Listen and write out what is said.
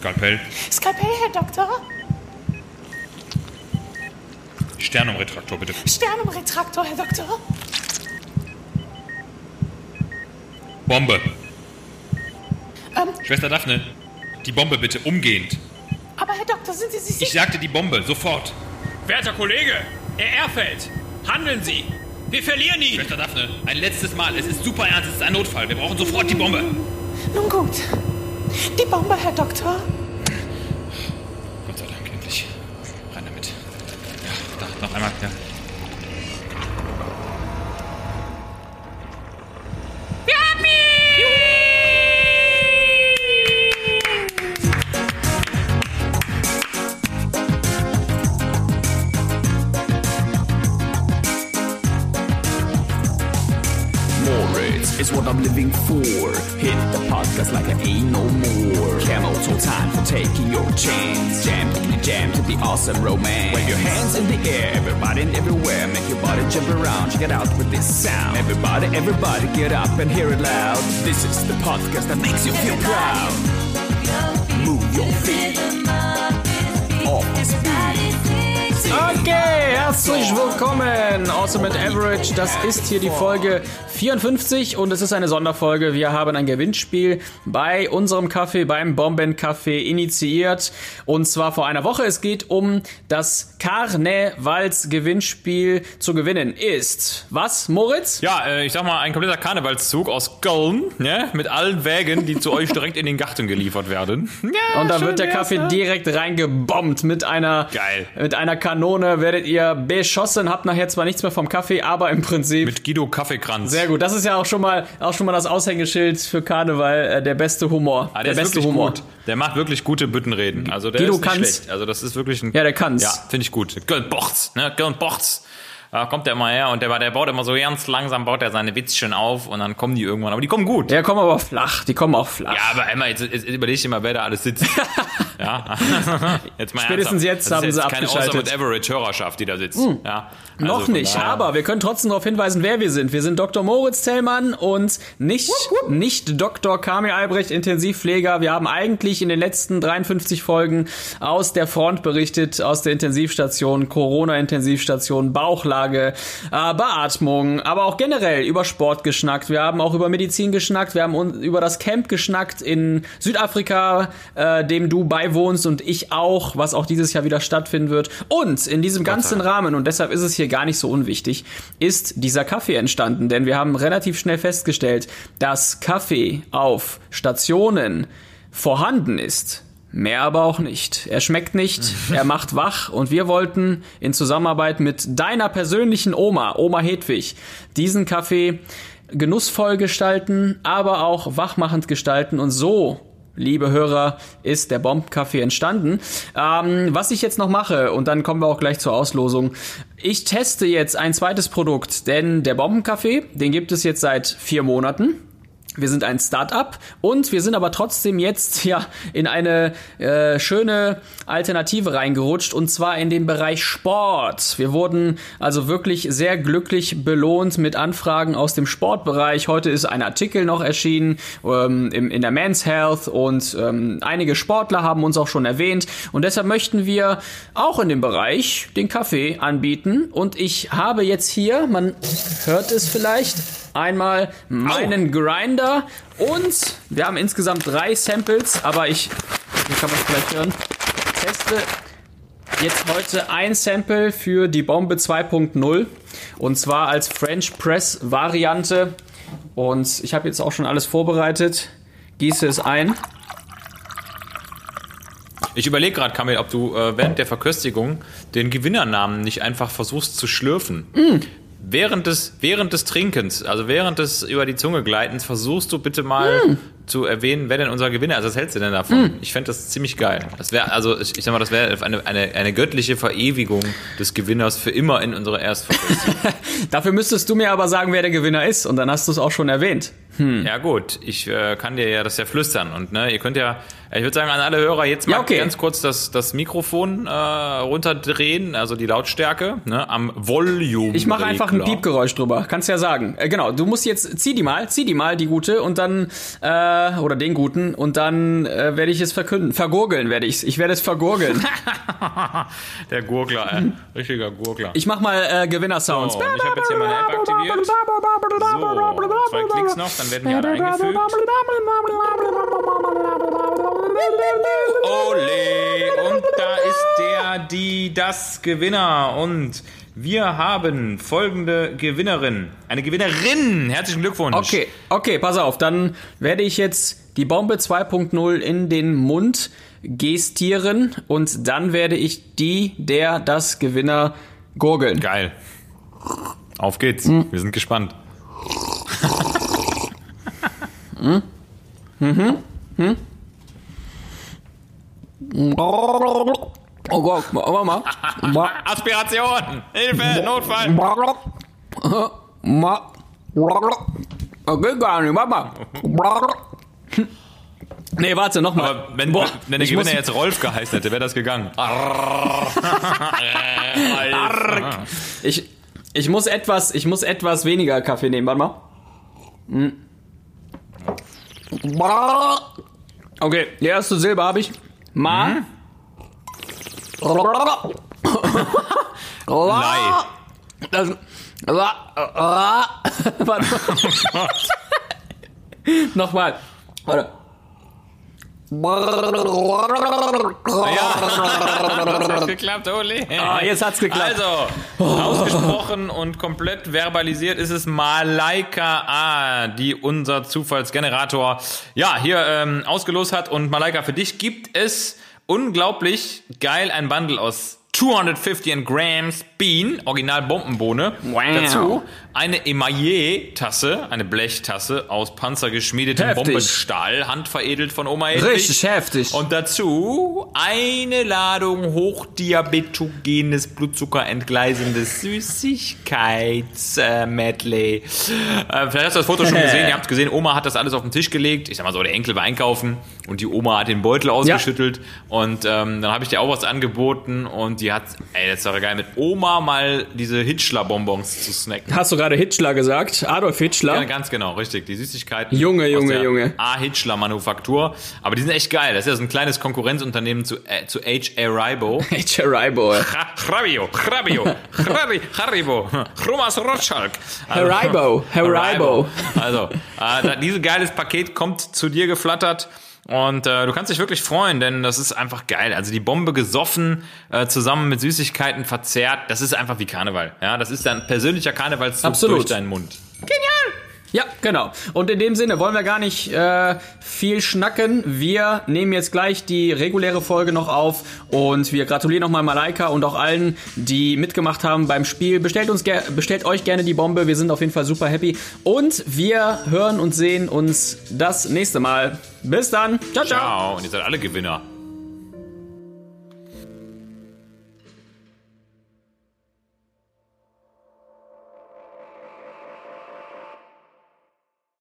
Skalpell. Skalpell, Herr Doktor. Sternumretraktor, bitte. Sternumretraktor, Herr Doktor. Bombe. Ähm, Schwester Daphne, die Bombe bitte, umgehend. aber Herr Doktor, sind Sie sich Ich sagte die Bombe, sofort. Werter Kollege, Herr Erfeld, handeln Sie. Wir verlieren ihn. Schwester Daphne, ein letztes Mal. Es ist super ernst, es ist ein Notfall. Wir brauchen sofort die Bombe. Nun gut. Die Bombe, Herr Doktor. Gott sei Dank, endlich. Rein damit. Ja, da, noch einmal, ja. Is what I'm living for. Hit the podcast like I ain't no more. Camel toe time for taking your chance. Jam to the jam to the awesome romance. Wave your hands in the air, everybody and everywhere. Make your body jump around, check it out with this sound. Everybody, everybody get up and hear it loud. This is the podcast that makes you feel proud. Move your feet. Off beat. Okay, willkommen. Awesome and Average. Das ist hier die Folge 54 und es ist eine Sonderfolge. Wir haben ein Gewinnspiel bei unserem Kaffee, beim Bombencafé initiiert. Und zwar vor einer Woche. Es geht um das Karnevals-Gewinnspiel zu gewinnen ist. Was, Moritz? Ja, äh, ich sag mal, ein kompletter Karnevalszug aus Köln, ne? Mit allen Wägen, die zu euch direkt in den Garten geliefert werden. Ja, Und da wird der Kaffee ne? direkt reingebombt mit einer, Geil. mit einer Kanone werdet ihr beschossen, habt nachher zwar nichts mehr vom Kaffee, aber im Prinzip Mit Guido Kaffeekranz. Sehr gut, das ist ja auch schon mal auch schon mal das Aushängeschild für Karneval, äh, der beste Humor. Ah, der, der beste Humor. gut. Der macht wirklich gute Büttenreden. Also der Guido ist nicht kann's. schlecht. Also das ist wirklich ein. Ja, der kann's. Ja, finde ich gut. Köln Bochts, ne? Köln Bochts. Da kommt der immer her und der, der baut immer so ganz langsam, baut er seine Witzchen auf und dann kommen die irgendwann. Aber die kommen gut. Ja, kommen aber flach, die kommen auch flach. Ja, aber einmal, jetzt, jetzt überleg dir mal, wer da alles sitzt. ja. jetzt mal Spätestens ernsthaft. jetzt das haben ist sie jetzt keine abgeschaltet. Hm. Awesome Average Hörerschaft, die da sitzt. Ja. Also Noch nicht, daher- aber wir können trotzdem darauf hinweisen, wer wir sind. Wir sind Dr. Moritz Tellmann und nicht, nicht Dr. Kamil Albrecht, Intensivpfleger. Wir haben eigentlich in den letzten 53 Folgen aus der Front berichtet, aus der Intensivstation, Corona-Intensivstation, Bauchlage, äh, Beatmung, aber auch generell über Sport geschnackt. Wir haben auch über Medizin geschnackt. Wir haben über das Camp geschnackt in Südafrika, äh, dem du beiwohnst und ich auch, was auch dieses Jahr wieder stattfinden wird. Und in diesem ganzen Rahmen, und deshalb ist es hier gar nicht so unwichtig, ist dieser Kaffee entstanden. Denn wir haben relativ schnell festgestellt, dass Kaffee auf Stationen vorhanden ist. Mehr aber auch nicht. Er schmeckt nicht, er macht wach und wir wollten in Zusammenarbeit mit deiner persönlichen Oma, Oma Hedwig, diesen Kaffee genussvoll gestalten, aber auch wachmachend gestalten und so Liebe Hörer, ist der Bombenkaffee entstanden. Ähm, was ich jetzt noch mache, und dann kommen wir auch gleich zur Auslosung. Ich teste jetzt ein zweites Produkt, denn der Bombenkaffee, den gibt es jetzt seit vier Monaten. Wir sind ein Start-up und wir sind aber trotzdem jetzt ja in eine äh, schöne Alternative reingerutscht und zwar in den Bereich Sport. Wir wurden also wirklich sehr glücklich belohnt mit Anfragen aus dem Sportbereich. Heute ist ein Artikel noch erschienen ähm, im, in der Men's Health und ähm, einige Sportler haben uns auch schon erwähnt und deshalb möchten wir auch in dem Bereich den Kaffee anbieten und ich habe jetzt hier, man hört es vielleicht, einmal meinen Grinder und wir haben insgesamt drei Samples, aber ich, hier kann man es vielleicht hören, teste jetzt heute ein Sample für die Bombe 2.0 und zwar als French Press Variante und ich habe jetzt auch schon alles vorbereitet, gieße es ein. Ich überlege gerade, Kamil, ob du äh, während der Verköstigung den Gewinnernamen nicht einfach versuchst zu schlürfen. Mm. Während des, während des Trinkens, also während des über die Zunge gleitens, versuchst du bitte mal Mm. zu erwähnen, wer denn unser Gewinner ist. Was hältst du denn davon? Ich fände das ziemlich geil. Das wäre, also ich, ich sag mal, das wäre eine, eine, eine göttliche Verewigung des Gewinners für immer in unserer Erstverköstigung. Dafür müsstest du mir aber sagen, wer der Gewinner ist und dann hast du es auch schon erwähnt. Ja gut, ich äh, kann dir ja das ja flüstern und ne, ihr könnt ja, ich würde sagen an alle Hörer jetzt mal Ja, okay. ganz kurz das, das Mikrofon äh, runterdrehen, also die Lautstärke, ne, am Volume. Ich mache einfach ein Piepgeräusch drüber. Kannst ja sagen. Äh, genau, du musst jetzt, zieh die mal, zieh die mal, die gute, und dann, äh, oder den guten, und dann äh, werde ich es verkünden. Vergurgeln werde ich's. Ich werde es vergurgeln. Der Gurgler, äh, richtiger Gurgler. Ich mach mal äh, Gewinner-Sounds. So, und ich habe jetzt hier meine App aktiviert. So, zwei Klicks noch, dann werden die alle eingefügt. Ole, und da ist der, die, das Gewinner. Und wir haben folgende Gewinnerin. Eine Gewinnerin. Herzlichen Glückwunsch. Okay, okay, pass auf. Dann werde ich jetzt die Bombe 2.0 in den Mund gestieren und dann werde ich die, der, das Gewinner gurgeln. Geil. Auf geht's. Wir sind gespannt. Oh Gott, warte mal. Ma, Aspiration. Hilfe, Notfall. ma. Okay, gar nicht, warte mal. Nee, warte, nochmal. Aber wenn, Boah, wenn der Gewinner jetzt Rolf geheißen hätte, wäre das gegangen. Ich, ich muss etwas, ich muss etwas weniger Kaffee nehmen, warte mal. Hm. Okay, die erste Silbe habe ich. Ma. Lei. Das, warte mal. Nochmal. Warte. Das hat geklappt, Ole. Ah, jetzt hat's geklappt. Also, ausgesprochen und komplett verbalisiert ist es Malaika A, die unser Zufallsgenerator ja hier ähm, ausgelost hat. Und Malaika, für dich gibt es unglaublich geil ein Bundle aus 250 Grams Bean, Original Bombenbohne. Wow. Dazu eine Emaillé-Tasse, eine Blechtasse aus panzergeschmiedetem. Bombenstahl, handveredelt von Oma Hedwig. Richtig heftig. Und dazu eine Ladung hochdiabetogenes, blutzuckerentgleisendes Süßigkeits-Medley. Äh, vielleicht hast du das Foto schon gesehen. Ihr habt gesehen, Oma hat das alles auf den Tisch gelegt. Ich sag mal so, der Enkel war einkaufen und die Oma hat den Beutel ausgeschüttelt. Und ähm, dann habe ich dir auch was angeboten und die hat, ey, das ist doch geil, mit Oma mal diese Hitchler-Bonbons zu snacken. Hast du gerade Hitchler gesagt? Adolf Hitchler? Ja, ganz genau, richtig. Die Süßigkeiten. Junge, Junge, Junge. A. Hitchler Manufaktur. Aber die sind echt geil. Das ist ja so ein kleines Konkurrenzunternehmen zu, äh, zu H.A. Ribo. Haribo. Chrabio, Chrabio, Chrabi, Haribo, Chromas Rotschalk. Haribo, Haribo. Also, äh, dieses geiles Paket kommt zu dir geflattert. Und äh, du kannst dich wirklich freuen, denn das ist einfach geil. Also die Bombe gesoffen, äh, zusammen mit Süßigkeiten verzehrt, das ist einfach wie Karneval. Ja, das ist ein persönlicher Karnevalszug Absolut. durch deinen Mund. Ja, genau. Und in dem Sinne wollen wir gar nicht äh, viel schnacken. Wir nehmen jetzt gleich die reguläre Folge noch auf und wir gratulieren nochmal Malaika und auch allen, die mitgemacht haben beim Spiel. Bestellt uns bestellt euch gerne die Bombe. Wir sind auf jeden Fall super happy und wir hören und sehen uns das nächste Mal. Bis dann. Ciao, ciao. Ciao, und ihr seid alle Gewinner.